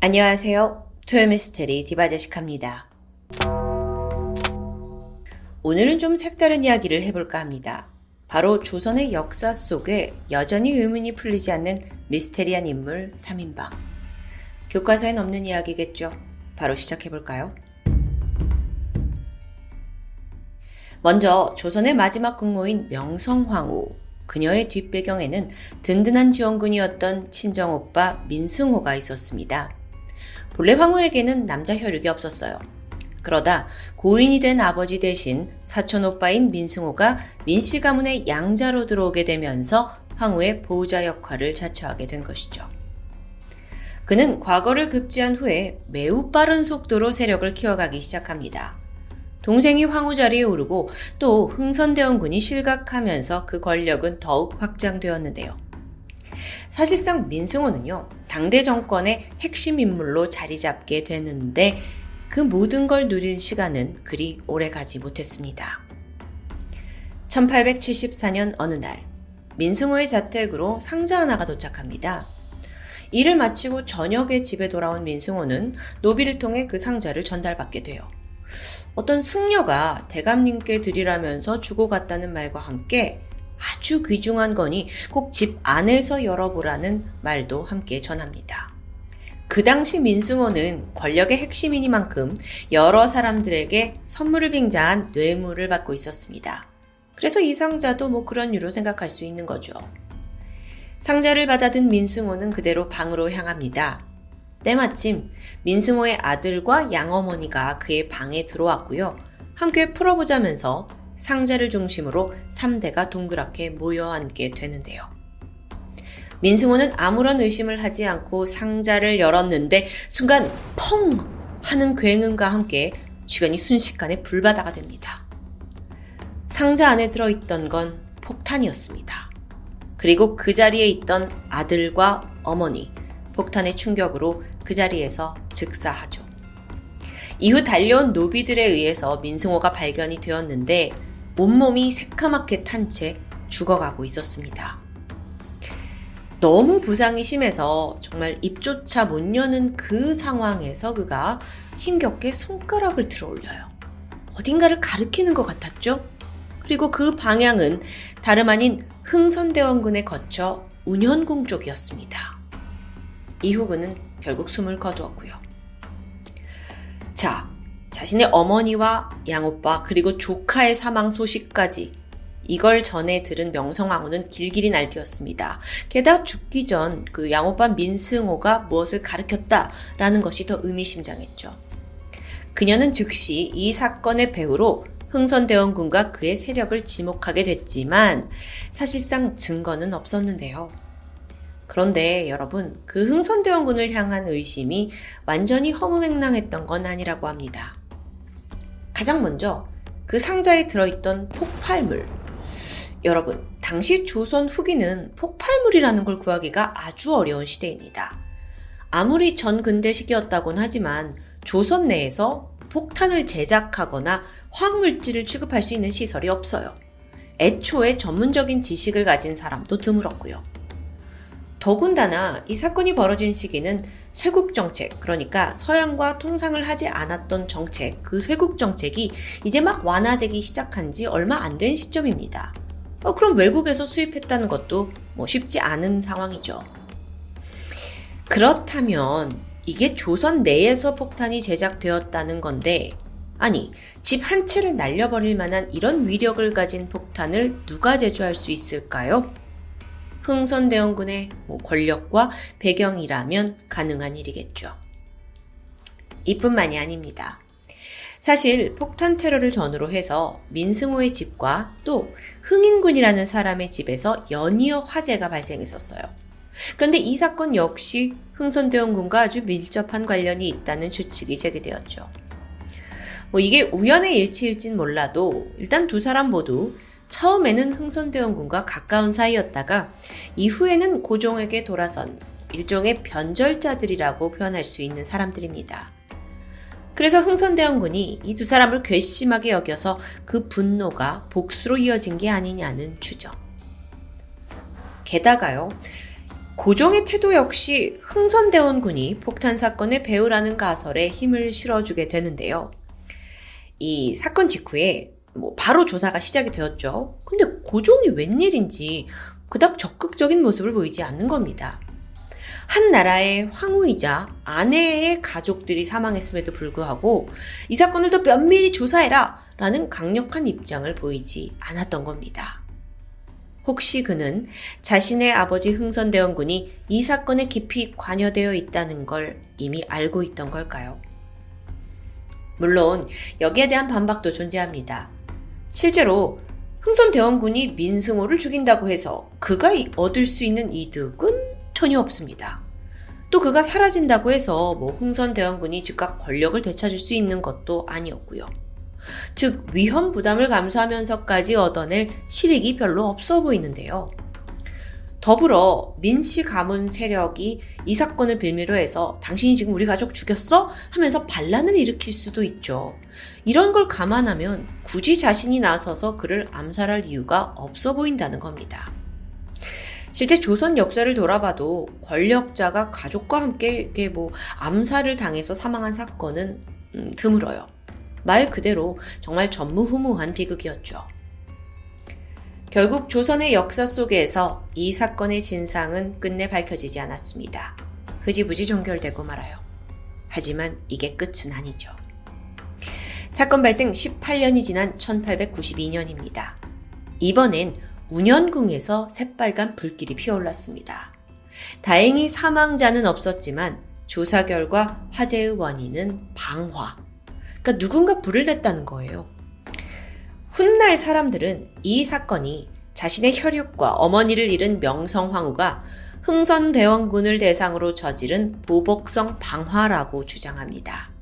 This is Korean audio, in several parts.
안녕하세요. 토요미스테리 디바제식합니다. 오늘은 좀 색다른 이야기를 해볼까 합니다. 바로 조선의 역사 속에 여전히 의문이 풀리지 않는 미스테리한 인물 3인방. 교과서엔 없는 이야기겠죠. 바로 시작해볼까요? 먼저 조선의 마지막 국모인 명성황후. 그녀의 뒷배경에는 든든한 지원군이었던 친정오빠 민승호가 있었습니다. 본래 황후에게는 남자 혈육이 없었어요. 그러다 고인이 된 아버지 대신 사촌 오빠인 민승호가 민씨 가문의 양자로 들어오게 되면서 황후의 보호자 역할을 자처하게 된 것이죠. 그는 과거를 급제한 후에 매우 빠른 속도로 세력을 키워가기 시작합니다. 동생이 황후 자리에 오르고 또 흥선대원군이 실각하면서 그 권력은 더욱 확장되었는데요. 사실상 민승호는요, 당대 정권의 핵심 인물로 자리 잡게 되는데 그 모든 걸 누릴 시간은 그리 오래 가지 못했습니다. 1874년 어느 날, 민승호의 자택으로 상자 하나가 도착합니다. 일을 마치고 저녁에 집에 돌아온 민승호는 노비를 통해 그 상자를 전달받게 돼요. 어떤 숙녀가 대감님께 드리라면서 주고 갔다는 말과 함께 아주 귀중한 거니 꼭 집 안에서 열어보라는 말도 함께 전합니다. 그 당시 민승호는 권력의 핵심이니만큼 여러 사람들에게 선물을 빙자한 뇌물을 받고 있었습니다. 그래서 이 상자도 뭐 그런 이유로 생각할 수 있는 거죠. 상자를 받아든 민승호는 그대로 방으로 향합니다. 때마침 민승호의 아들과 양어머니가 그의 방에 들어왔고요. 함께 풀어보자면서 상자를 중심으로 3대가 동그랗게 모여 앉게 되는데요. 민승호는 아무런 의심을 하지 않고 상자를 열었는데 순간 펑 하는 굉음과 함께 주변이 순식간에 불바다가 됩니다. 상자 안에 들어있던 건 폭탄이었습니다. 그리고 그 자리에 있던 아들과 어머니, 폭탄의 충격으로 그 자리에서 즉사하죠. 이후 달려온 노비들에 의해서 민승호가 발견이 되었는데 온몸이 새카맣게 탄 채 죽어가고 있었습니다. 너무 부상이 심해서 정말 입조차 못 여는 그 상황에서 그가 힘겹게 손가락을 들어 올려요. 어딘가를 가리키는 것 같았죠? 그리고 그 방향은 다름 아닌 흥선대원군에 거쳐 운현궁 쪽이었습니다. 이후 그는 결국 숨을 거두었고요. 자, 자신의 어머니와 양오빠 그리고 조카의 사망 소식까지 이걸 전해 들은 명성황후는 길길이 날뛰었습니다. 게다가 죽기 전 그 양오빠 민승호가 무엇을 가르쳤다라는 것이 더 의미심장했죠. 그녀는 즉시 이 사건의 배후로 흥선대원군과 그의 세력을 지목하게 됐지만 사실상 증거는 없었는데요. 그런데 여러분, 그 흥선대원군을 향한 의심이 완전히 허무맹랑했던 건 아니라고 합니다. 가장 먼저 그 상자에 들어있던 폭발물. 여러분, 당시 조선 후기는 폭발물이라는 걸 구하기가 아주 어려운 시대입니다. 아무리 전근대식이었다곤 하지만 조선 내에서 폭탄을 제작하거나 화학물질을 취급할 수 있는 시설이 없어요. 애초에 전문적인 지식을 가진 사람도 드물었고요. 더군다나 이 사건이 벌어진 시기는 쇄국 정책, 그러니까 서양과 통상을 하지 않았던 정책, 그 쇄국 정책이 이제 막 완화되기 시작한 지 얼마 안 된 시점입니다. 어, 그럼 외국에서 수입했다는 것도 뭐 쉽지 않은 상황이죠. 그렇다면 이게 조선 내에서 폭탄이 제작되었다는 건데, 아니, 집 한 채를 날려버릴 만한 이런 위력을 가진 폭탄을 누가 제조할 수 있을까요? 흥선대원군의 뭐 권력과 배경이라면 가능한 일이겠죠. 이뿐만이 아닙니다. 사실 폭탄 테러를 전후로 해서 민승호의 집과 또 흥인군이라는 사람의 집에서 연이어 화재가 발생했었어요. 그런데 이 사건 역시 흥선대원군과 아주 밀접한 관련이 있다는 추측이 제기되었죠. 뭐 이게 우연의 일치일진 몰라도 일단 두 사람 모두 처음에는 흥선대원군과 가까운 사이였다가 이후에는 고종에게 돌아선 일종의 변절자들이라고 표현할 수 있는 사람들입니다. 그래서 흥선대원군이 이 두 사람을 괘씸하게 여겨서 그 분노가 복수로 이어진 게 아니냐는 추정. 게다가요, 고종의 태도 역시 흥선대원 군이 폭탄 사건의 배우라는 가설에 힘을 실어주게 되는데요. 이 사건 직후에 뭐 바로 조사가 시작이 되었죠. 근데 고종이 웬일인지 그닥 적극적인 모습을 보이지 않는 겁니다. 한 나라의 황후이자 아내의 가족들이 사망했음에도 불구하고 이 사건을 더 면밀히 조사해라 라는 강력한 입장을 보이지 않았던 겁니다. 혹시 그는 자신의 아버지 흥선대원군이 이 사건에 깊이 관여되어 있다는 걸 이미 알고 있던 걸까요? 물론 여기에 대한 반박도 존재합니다. 실제로 흥선 대원군이 민승호를 죽인다고 해서 그가 얻을 수 있는 이득은 전혀 없습니다. 또 그가 사라진다고 해서 뭐 흥선 대원군이 즉각 권력을 되찾을 수 있는 것도 아니었고요. 즉 위험 부담을 감수하면서까지 얻어낼 실익이 별로 없어 보이는데요. 더불어 민씨 가문 세력이 이 사건을 빌미로 해서 당신이 지금 우리 가족 죽였어? 하면서 반란을 일으킬 수도 있죠. 이런 걸 감안하면 굳이 자신이 나서서 그를 암살할 이유가 없어 보인다는 겁니다. 실제 조선 역사를 돌아봐도 권력자가 가족과 함께 뭐 암살을 당해서 사망한 사건은 음, 드물어요. 말 그대로 정말 전무후무한 비극이었죠. 결국 조선의 역사 속에서 이 사건의 진상은 끝내 밝혀지지 않았습니다. 흐지부지 종결되고 말아요. 하지만 이게 끝은 아니죠. 사건 발생 18년이 지난 1892년입니다. 이번엔 운현궁에서 새빨간 불길이 피어올랐습니다. 다행히 사망자는 없었지만 조사 결과 화재의 원인은 방화. 그러니까 누군가 불을 냈다는 거예요. 훗날 사람들은 이 사건이 자신의 혈육과 어머니를 잃은 명성황후가 흥선대원군을 대상으로 저지른 보복성 방화라고 주장합니다.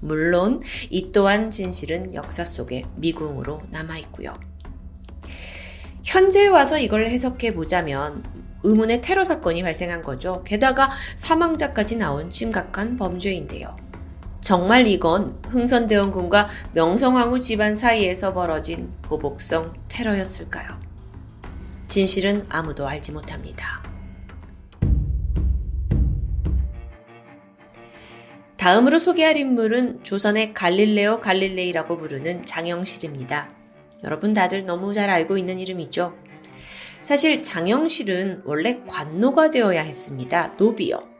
물론 이 또한 진실은 역사 속에 미궁으로 남아있고요. 현재에 와서 이걸 해석해 보자면 의문의 테러 사건이 발생한 거죠. 게다가 사망자까지 나온 심각한 범죄인데요. 정말 이건 흥선대원군과 명성황후 집안 사이에서 벌어진 보복성 테러였을까요? 진실은 아무도 알지 못합니다. 다음으로 소개할 인물은 조선의 갈릴레오 갈릴레이라고 부르는 장영실입니다. 여러분 다들 너무 잘 알고 있는 이름이죠. 사실 장영실은 원래 관노가 되어야 했습니다. 노비요.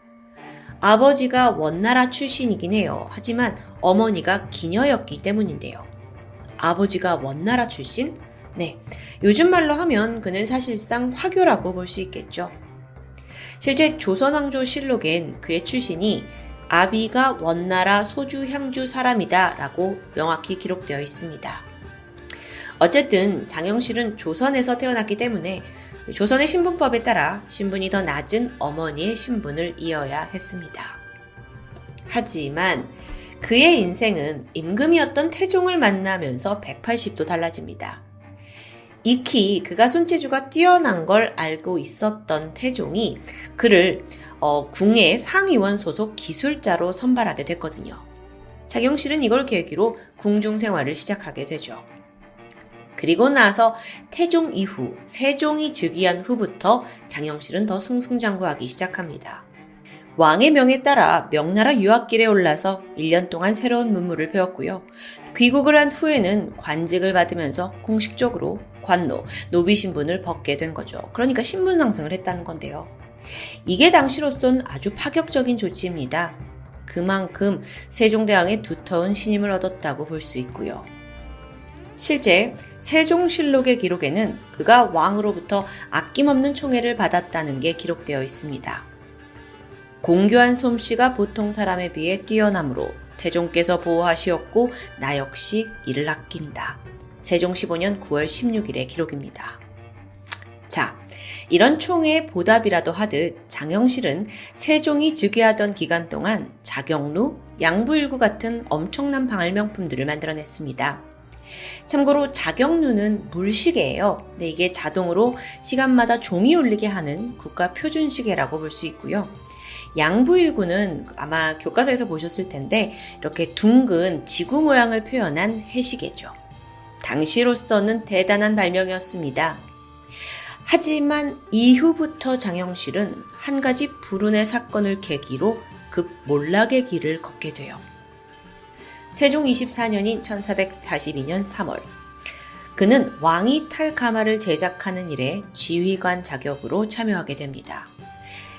아버지가 원나라 출신이긴 해요. 하지만 어머니가 기녀였기 때문인데요. 아버지가 원나라 출신? 네. 요즘 말로 하면 그는 사실상 화교라고 볼 수 있겠죠. 실제 조선왕조 실록엔 그의 출신이 아비가 원나라 소주 향주 사람이다 라고 명확히 기록되어 있습니다. 어쨌든 장영실은 조선에서 태어났기 때문에 조선의 신분법에 따라 신분이 더 낮은 어머니의 신분을 이어야 했습니다. 하지만 그의 인생은 임금이었던 태종을 만나면서 180도 달라집니다. 익히 그가 손재주가 뛰어난 걸 알고 있었던 태종이 그를 어, 궁의 상의원 소속 기술자로 선발하게 됐거든요. 장영실은 이걸 계기로 궁중 생활을 시작하게 되죠. 그리고 나서 태종 이후 세종이 즉위한 후부터 장영실은 더 승승장구하기 시작합니다. 왕의 명에 따라 명나라 유학길에 올라서 1년 동안 새로운 문물을 배웠고요. 귀국을 한 후에는 관직을 받으면서 공식적으로 관노, 노비 신분을 벗게 된 거죠. 그러니까 신분 상승을 했다는 건데요. 이게 당시로선 아주 파격적인 조치입니다. 그만큼 세종대왕의 두터운 신임을 얻었다고 볼 수 있고요. 실제 세종실록의 기록에는 그가 왕으로부터 아낌없는 총애를 받았다는 게 기록되어 있습니다. 공교한 솜씨가 보통 사람에 비해 뛰어남으로 태종께서 보호하시었고 나 역시 이를 아낀다. 세종 15년 9월 16일의 기록입니다. 자, 이런 총애의 보답이라도 하듯 장영실은 세종이 즉위하던 기간 동안 자경루, 양부일구 같은 엄청난 방할명품들을 만들어냈습니다. 참고로 자경루는 물시계예요. 네, 이게 자동으로 시간마다 종이 울리게 하는 국가 표준 시계라고 볼 수 있고요. 양부일구는 아마 교과서에서 보셨을 텐데 이렇게 둥근 지구 모양을 표현한 해시계죠. 당시로서는 대단한 발명이었습니다. 하지만 이후부터 장영실은 한 가지 불운의 사건을 계기로 급 몰락의 길을 걷게 돼요. 세종 24년인 1442년 3월, 그는 왕이 탈 가마를 제작하는 일에 지휘관 자격으로 참여하게 됩니다.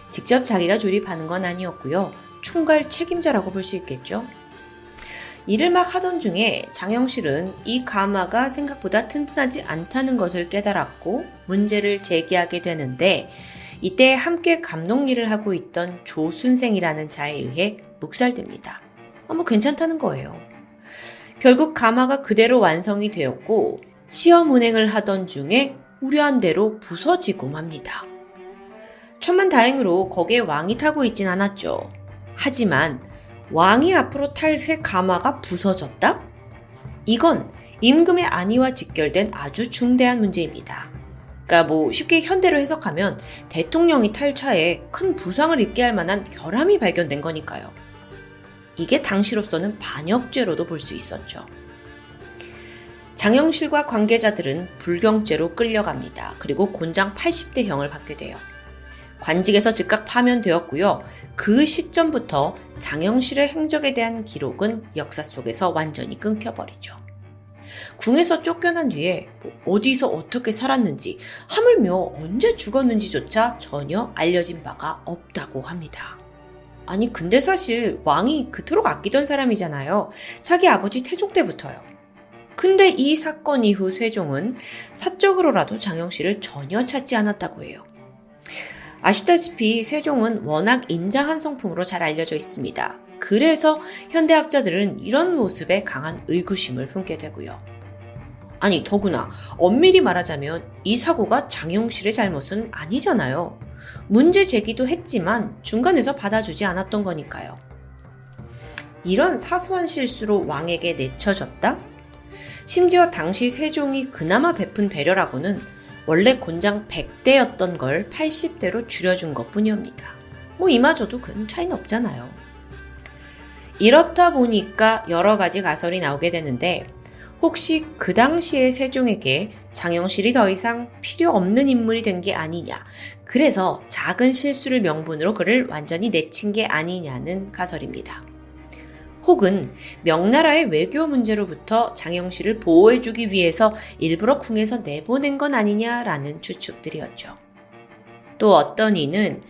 직접 자기가 조립하는 건 아니었고요. 총괄 책임자라고 볼 수 있겠죠. 일을 막 하던 중에 장영실은 이 가마가 생각보다 튼튼하지 않다는 것을 깨달았고 문제를 제기하게 되는데 이때 함께 감독 일을 하고 있던 조순생이라는 자에 의해 묵살됩니다. 아, 뭐 괜찮다는 거예요. 결국 가마가 그대로 완성이 되었고 시험 운행을 하던 중에 우려한 대로 부서지고 맙니다. 천만 다행으로 거기에 왕이 타고 있진 않았죠. 하지만 왕이 앞으로 탈 새 가마가 부서졌다? 이건 임금의 안위와 직결된 아주 중대한 문제입니다. 그러니까 뭐 쉽게 현대로 해석하면 대통령이 탈 차에 큰 부상을 입게 할 만한 결함이 발견된 거니까요. 이게 당시로서는 반역죄로도 볼 수 있었죠. 장영실과 관계자들은 불경죄로 끌려갑니다. 그리고 곤장 80대형을 받게 돼요. 관직에서 즉각 파면되었고요. 그 시점부터 장영실의 행적에 대한 기록은 역사 속에서 완전히 끊겨버리죠. 궁에서 쫓겨난 뒤에 뭐 어디서 어떻게 살았는지, 하물며 언제 죽었는지조차 전혀 알려진 바가 없다고 합니다. 아니, 근데 사실 왕이 그토록 아끼던 사람이잖아요. 자기 아버지 태종 때부터요. 근데 이 사건 이후 세종은 사적으로라도 장영 씨를 전혀 찾지 않았다고 해요. 아시다시피 세종은 워낙 인자한 성품으로 잘 알려져 있습니다. 그래서 현대학자들은 이런 모습에 강한 의구심을 품게 되고요. 아니, 더구나 엄밀히 말하자면 이 사고가 장영실의 잘못은 아니잖아요. 문제 제기도 했지만 중간에서 받아주지 않았던 거니까요. 이런 사소한 실수로 왕에게 내쳐졌다? 심지어 당시 세종이 그나마 베푼 배려라고는 원래 곤장 100대였던 걸 80대로 줄여준 것 뿐이옵니다. 뭐 이마저도 큰 차이는 없잖아요. 이렇다 보니까 여러 가지 가설이 나오게 되는데 혹시 그 당시의 세종에게 장영실이 더 이상 필요 없는 인물이 된 게 아니냐. 그래서 작은 실수를 명분으로 그를 완전히 내친 게 아니냐는 가설입니다. 혹은 명나라의 외교 문제로부터 장영실을 보호해주기 위해서 일부러 궁에서 내보낸 건 아니냐라는 추측들이었죠. 또 어떤 이는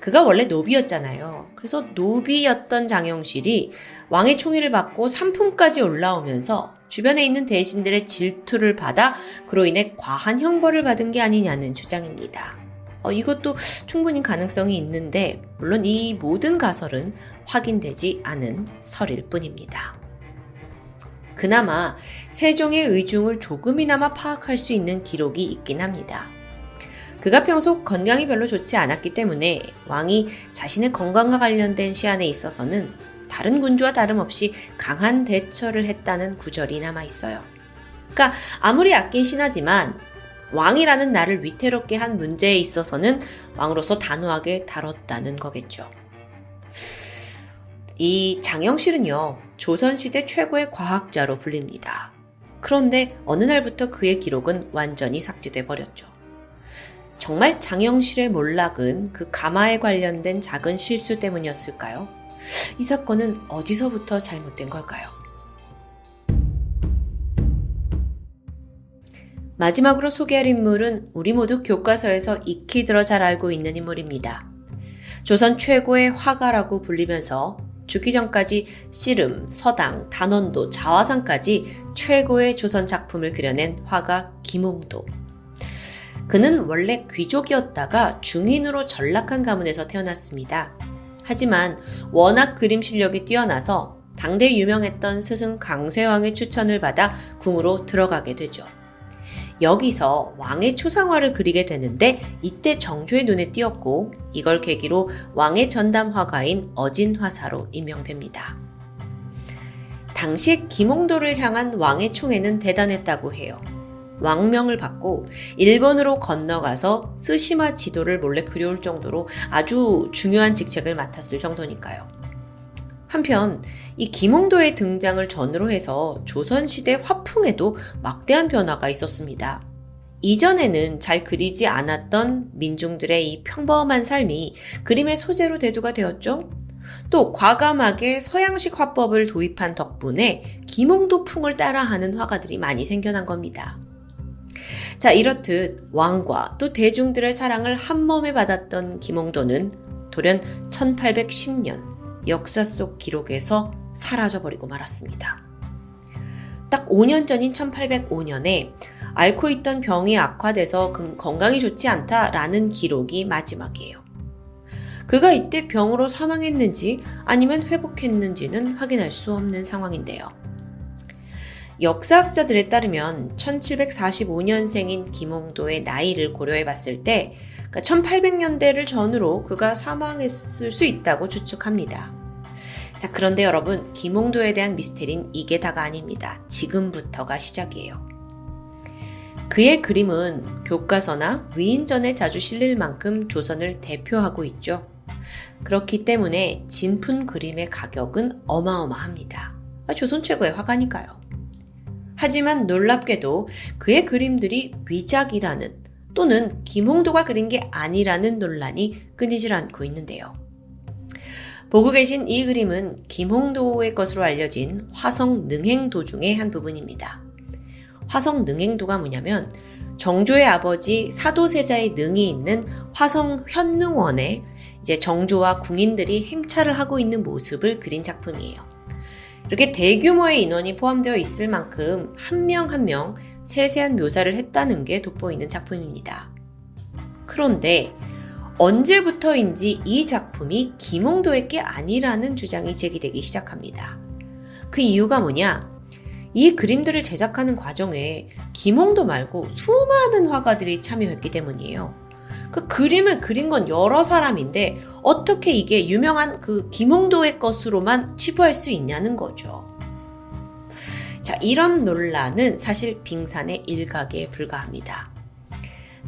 그가 원래 노비였잖아요. 그래서 노비였던 장영실이 왕의 총애를 받고 삼품까지 올라오면서 주변에 있는 대신들의 질투를 받아 그로 인해 과한 형벌을 받은 게 아니냐는 주장입니다. 어, 이것도 충분히 가능성이 있는데 물론 이 모든 가설은 확인되지 않은 설일 뿐입니다. 그나마 세종의 의중을 조금이나마 파악할 수 있는 기록이 있긴 합니다. 그가 평소 건강이 별로 좋지 않았기 때문에 왕이 자신의 건강과 관련된 시안에 있어서는 다른 군주와 다름없이 강한 대처를 했다는 구절이 남아 있어요. 그러니까 아무리 아낀 신하지만 왕이라는 나를 위태롭게 한 문제에 있어서는 왕으로서 단호하게 다뤘다는 거겠죠. 이 장영실은요, 조선시대 최고의 과학자로 불립니다. 그런데 어느 날부터 그의 기록은 완전히 삭제돼 버렸죠. 정말 장영실의 몰락은 그 가마에 관련된 작은 실수 때문이었을까요? 이 사건은 어디서부터 잘못된 걸까요? 마지막으로 소개할 인물은 우리 모두 교과서에서 익히 들어 잘 알고 있는 인물입니다. 조선 최고의 화가라고 불리면서 죽기 전까지 씨름, 서당, 단원도, 자화상까지 최고의 조선 작품을 그려낸 화가 김홍도. 그는 원래 귀족이었다가 중인으로 전락한 가문에서 태어났습니다. 하지만 워낙 그림 실력이 뛰어나서 당대 유명했던 스승 강세왕의 추천을 받아 궁으로 들어가게 되죠. 여기서 왕의 초상화를 그리게 되는데 이때 정조의 눈에 띄었고 이걸 계기로 왕의 전담 화가인 어진화사로 임명됩니다. 당시 김홍도를 향한 왕의 총애는 대단했다고 해요. 왕명을 받고 일본으로 건너가서 스시마 지도를 몰래 그려올 정도로 아주 중요한 직책을 맡았을 정도니까요. 한편 이 김홍도의 등장을 전으로 해서 조선시대 화풍에도 막대한 변화가 있었습니다. 이전에는 잘 그리지 않았던 민중들의 이 평범한 삶이 그림의 소재로 대두가 되었죠. 또 과감하게 서양식 화법을 도입한 덕분에 김홍도 풍을 따라하는 화가들이 많이 생겨난 겁니다. 자, 이렇듯 왕과 또 대중들의 사랑을 한 몸에 받았던 김홍도는 돌연 1810년 역사 속 기록에서 사라져버리고 말았습니다. 딱 5년 전인 1805년에 앓고 있던 병이 악화돼서 건강이 좋지 않다라는 기록이 마지막이에요. 그가 이때 병으로 사망했는지 아니면 회복했는지는 확인할 수 없는 상황인데요. 역사학자들에 따르면 1745년생인 김홍도의 나이를 고려해 봤을 때 1800년대를 그러니까 전후로 그가 사망했을 수 있다고 추측합니다. 자, 그런데 여러분, 김홍도에 대한 미스테리는 이게 다가 아닙니다. 지금부터가 시작이에요. 그의 그림은 교과서나 위인전에 자주 실릴 만큼 조선을 대표하고 있죠. 그렇기 때문에 진품 그림의 가격은 어마어마합니다. 아, 조선 최고의 화가니까요. 하지만 놀랍게도 그의 그림들이 위작이라는 또는 김홍도가 그린 게 아니라는 논란이 끊이질 않고 있는데요. 보고 계신 이 그림은 김홍도의 것으로 알려진 화성 능행도 중의 한 부분입니다. 화성 능행도가 뭐냐면 정조의 아버지 사도세자의 능이 있는 화성 현능원에 이제 정조와 궁인들이 행차를 하고 있는 모습을 그린 작품이에요. 이렇게 대규모의 인원이 포함되어 있을 만큼 한 명 한 명 세세한 묘사를 했다는 게 돋보이는 작품입니다. 그런데 언제부터인지 이 작품이 김홍도의 게 아니라는 주장이 제기되기 시작합니다. 그 이유가 뭐냐? 이 그림들을 제작하는 과정에 김홍도 말고 수많은 화가들이 참여했기 때문이에요. 그 그림을 그린 건 여러 사람인데 어떻게 이게 유명한 그 김홍도의 것으로만 치부할 수 있냐는 거죠. 자, 이런 논란은 사실 빙산의 일각에 불과합니다.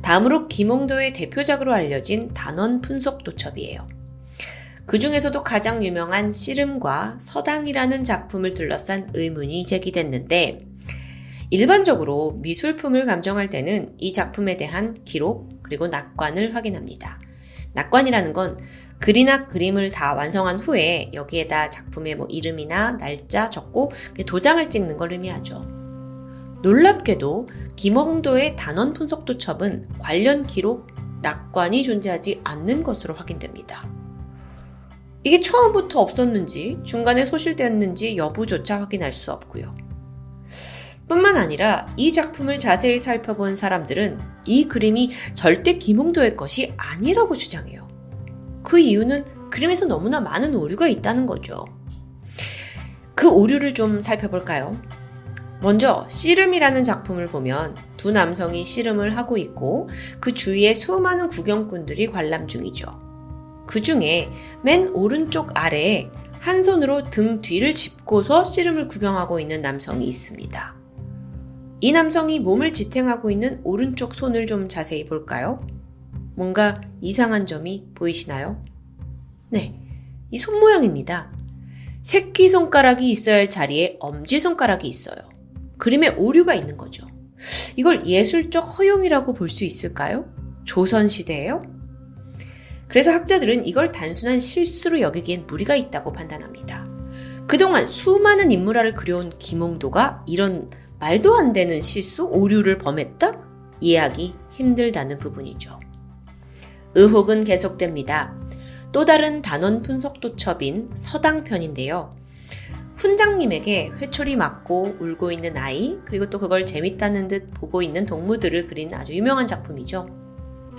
다음으로 김홍도의 대표작으로 알려진 단원 분석 도첩이에요. 그 중에서도 가장 유명한 씨름과 서당이라는 작품을 둘러싼 의문이 제기됐는데, 일반적으로 미술품을 감정할 때는 이 작품에 대한 기록, 그리고 낙관을 확인합니다. 낙관이라는 건 글이나 그림을 다 완성한 후에 여기에다 작품의 뭐 이름이나 날짜 적고 도장을 찍는 걸 의미하죠. 놀랍게도 김홍도의 단원 분석도첩은 관련 기록, 낙관이 존재하지 않는 것으로 확인됩니다. 이게 처음부터 없었는지 중간에 소실되었는지 여부조차 확인할 수 없고요. 뿐만 아니라 이 작품을 자세히 살펴본 사람들은 이 그림이 절대 김홍도의 것이 아니라고 주장해요. 그 이유는 그림에서 너무나 많은 오류가 있다는 거죠. 그 오류를 좀 살펴볼까요? 먼저 씨름이라는 작품을 보면 두 남성이 씨름을 하고 있고 그 주위에 수많은 구경꾼들이 관람 중이죠. 그 중에 맨 오른쪽 아래에 한 손으로 등 뒤를 짚고서 씨름을 구경하고 있는 남성이 있습니다. 이 남성이 몸을 지탱하고 있는 오른쪽 손을 좀 자세히 볼까요? 뭔가 이상한 점이 보이시나요? 네, 이 손 모양입니다. 새끼손가락이 있어야 할 자리에 엄지손가락이 있어요. 그림에 오류가 있는 거죠. 이걸 예술적 허용이라고 볼 수 있을까요? 조선시대에요? 그래서 학자들은 이걸 단순한 실수로 여기기엔 무리가 있다고 판단합니다. 그동안 수많은 인물화를 그려온 김홍도가 이런 말도 안 되는 실수, 오류를 범했다? 이해하기 힘들다는 부분이죠. 의혹은 계속됩니다. 또 다른 단원 분석 도첩인 서당편인데요. 훈장님에게 회초리 맞고 울고 있는 아이, 그리고 또 그걸 재밌다는 듯 보고 있는 동무들을 그린 아주 유명한 작품이죠.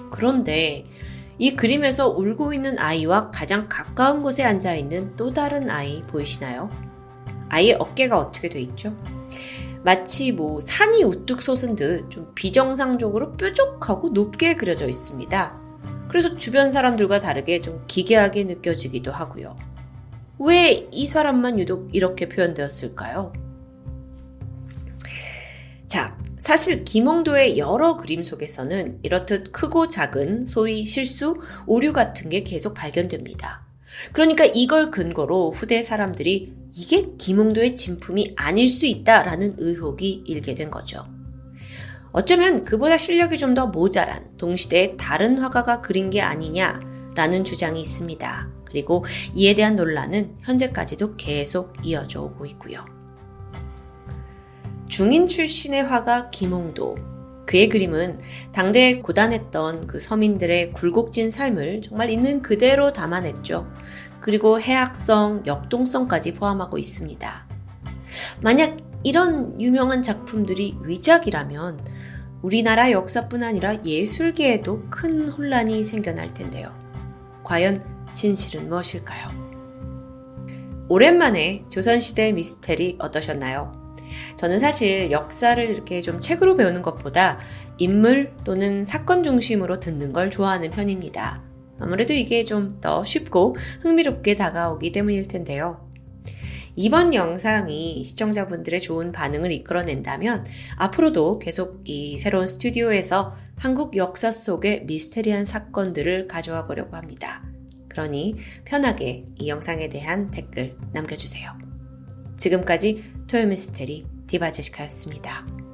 그런데 이 그림에서 울고 있는 아이와 가장 가까운 곳에 앉아 있는 또 다른 아이 보이시나요? 아이의 어깨가 어떻게 돼 있죠? 마치 뭐 산이 우뚝 솟은 듯 좀 비정상적으로 뾰족하고 높게 그려져 있습니다. 그래서 주변 사람들과 다르게 좀 기괴하게 느껴지기도 하고요. 왜 이 사람만 유독 이렇게 표현되었을까요? 자, 사실 김홍도의 여러 그림 속에서는 이렇듯 크고 작은 소위 실수, 오류 같은 게 계속 발견됩니다. 그러니까 이걸 근거로 후대 사람들이 이게 김홍도의 진품이 아닐 수 있다라는 의혹이 일게 된 거죠. 어쩌면 그보다 실력이 좀 더 모자란 동시대의 다른 화가가 그린 게 아니냐라는 주장이 있습니다. 그리고 이에 대한 논란은 현재까지도 계속 이어져 오고 있고요. 중인 출신의 화가 김홍도. 그의 그림은 당대에 고단했던 그 서민들의 굴곡진 삶을 정말 있는 그대로 담아냈죠. 그리고 해악성, 역동성까지 포함하고 있습니다. 만약 이런 유명한 작품들이 위작이라면 우리나라 역사뿐 아니라 예술계에도 큰 혼란이 생겨날 텐데요. 과연 진실은 무엇일까요? 오랜만에 조선시대 미스테리 어떠셨나요? 저는 사실 역사를 이렇게 좀 책으로 배우는 것보다 인물 또는 사건 중심으로 듣는 걸 좋아하는 편입니다. 아무래도 이게 좀 더 쉽고 흥미롭게 다가오기 때문일 텐데요. 이번 영상이 시청자분들의 좋은 반응을 이끌어낸다면 앞으로도 계속 이 새로운 스튜디오에서 한국 역사 속의 미스테리한 사건들을 가져와 보려고 합니다. 그러니 편하게 이 영상에 대한 댓글 남겨주세요. 지금까지 토요미스테리 디바제시카였습니다.